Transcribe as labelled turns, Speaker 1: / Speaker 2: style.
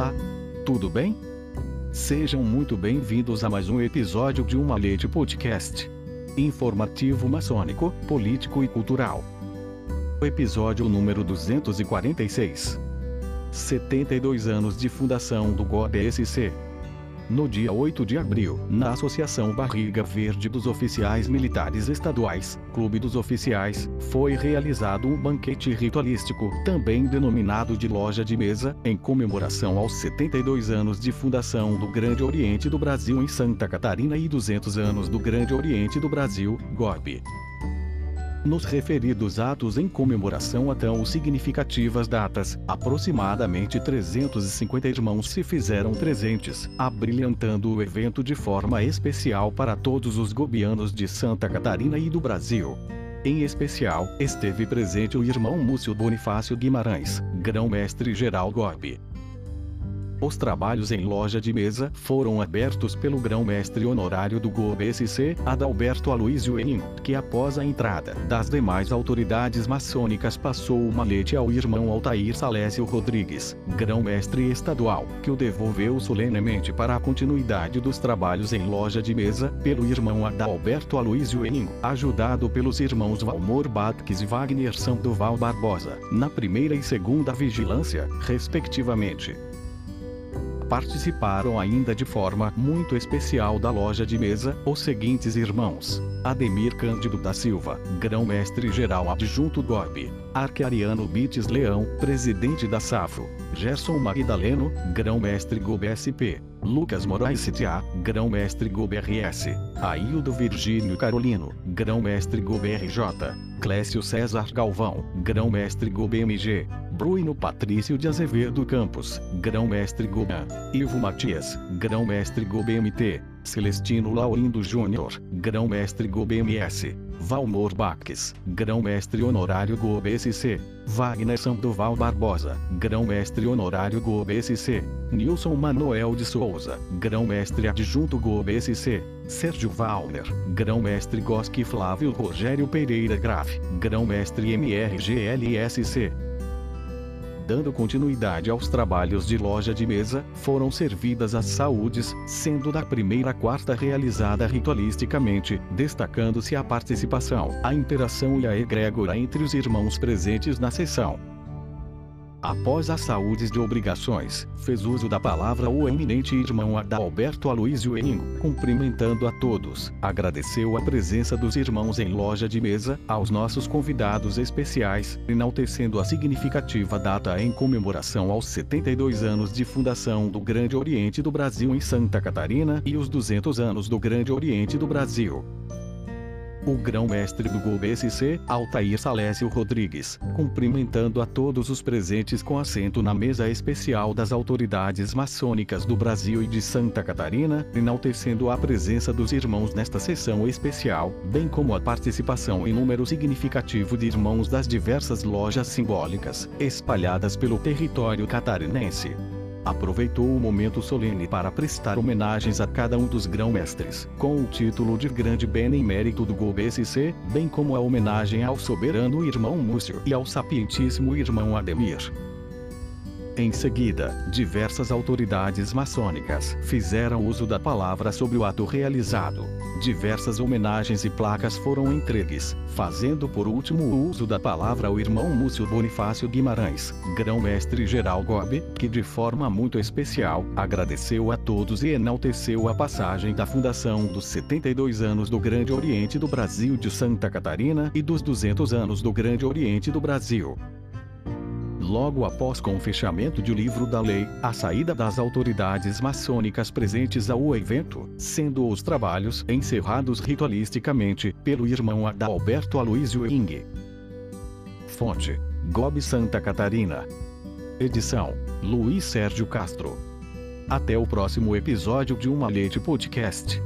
Speaker 1: Olá! Tudo bem? Sejam muito bem-vindos a mais um episódio de Uma Leite Podcast. Informativo maçônico, político e cultural. Episódio número 246. 72 anos de fundação do GOBSC no dia 8 de abril, na Associação Barriga Verde dos Oficiais Militares Estaduais, Clube dos Oficiais, foi realizado um banquete ritualístico, também denominado de Loja de Mesa, em comemoração aos 72 anos de fundação do Grande Oriente do Brasil em Santa Catarina e 200 anos do Grande Oriente do Brasil, GOB. Nos referidos atos em comemoração a tão significativas datas, aproximadamente 350 irmãos se fizeram presentes, abrilhantando o evento de forma especial para todos os gobianos de Santa Catarina e do Brasil. Em especial, esteve presente o irmão Múcio Bonifácio Guimarães, grão-mestre geral Gobi. Os trabalhos em loja de mesa foram abertos pelo grão-mestre honorário do GOBSC, Adalberto Aloysio Enim, que após a entrada das demais autoridades maçônicas passou o malete ao irmão Altair Salésio Rodrigues, grão-mestre estadual, que o devolveu solenemente para a continuidade dos trabalhos em loja de mesa, pelo irmão Adalberto Aloysio Enim, ajudado pelos irmãos Valmor Batques e Wagner Sandoval Barbosa, na primeira e segunda vigilância, respectivamente participaram ainda de forma muito especial da loja de mesa os seguintes irmãos: Ademir Cândido da Silva, grão-mestre geral adjunto GOB, Arqueariano Bites Leão, presidente da Safro, Gerson Magdaleno, grão-mestre GOB SP, Lucas Moraes CTA, grão-mestre GOB RS, Aildo Virgínio Carolino, grão-mestre GOB RJ, Clécio César Galvão, grão-mestre GOB MG, Bruno Patrício de Azevedo Campos, grão-mestre Goban, Ivo Matias, grão-mestre GOBMT, Celestino Laurindo Júnior, grão-mestre GOBMS, Valmor Baques, grão-mestre honorário GOBSC, Wagner Sandoval Barbosa, grão-mestre honorário GOBSC, Nilson Manuel de Souza, grão-mestre adjunto GOBSC, Sérgio Valner, grão-mestre Gosque Flávio Rogério Pereira Graf, grão-mestre MRGLSC, dando continuidade aos trabalhos de loja de mesa, foram servidas as saúdes, sendo da primeira a quarta realizada ritualisticamente, destacando-se a participação, a interação e a egrégora entre os irmãos presentes na sessão. Após as saúdes de obrigações, fez uso da palavra o eminente irmão Adalberto Aloysio Eningo, cumprimentando a todos, agradeceu a presença dos irmãos em loja de mesa, aos nossos convidados especiais, enaltecendo a significativa data em comemoração aos 72 anos de fundação do Grande Oriente do Brasil em Santa Catarina e os 200 anos do Grande Oriente do Brasil o grão-mestre do GOBSC, Altair Salésio Rodrigues, cumprimentando a todos os presentes com assento na mesa especial das autoridades maçônicas do Brasil e de Santa Catarina, enaltecendo a presença dos irmãos nesta sessão especial, bem como a participação em número significativo de irmãos das diversas lojas simbólicas, espalhadas pelo território catarinense aproveitou o momento solene para prestar homenagens a cada um dos grão-mestres, com o título de Grande Benemérito do GOBSC, bem como a homenagem ao soberano irmão Múcio e ao sapientíssimo irmão Ademir. Em seguida, diversas autoridades maçônicas fizeram uso da palavra sobre o ato realizado. Diversas homenagens e placas foram entregues, fazendo por último o uso da palavra ao irmão Múcio Bonifácio Guimarães, grão-mestre geral Gobe, que de forma muito especial, agradeceu a todos e enalteceu a passagem da fundação dos 72 anos do Grande Oriente do Brasil de Santa Catarina e dos 200 anos do Grande Oriente do Brasil logo após com o fechamento de O Livro da Lei, a saída das autoridades maçônicas presentes ao evento, sendo os trabalhos encerrados ritualisticamente pelo irmão Adalberto Aloysio Ing. Fonte: Gob Santa Catarina. Edição: Luiz Sérgio Castro. Até o próximo episódio de Uma Leite Podcast.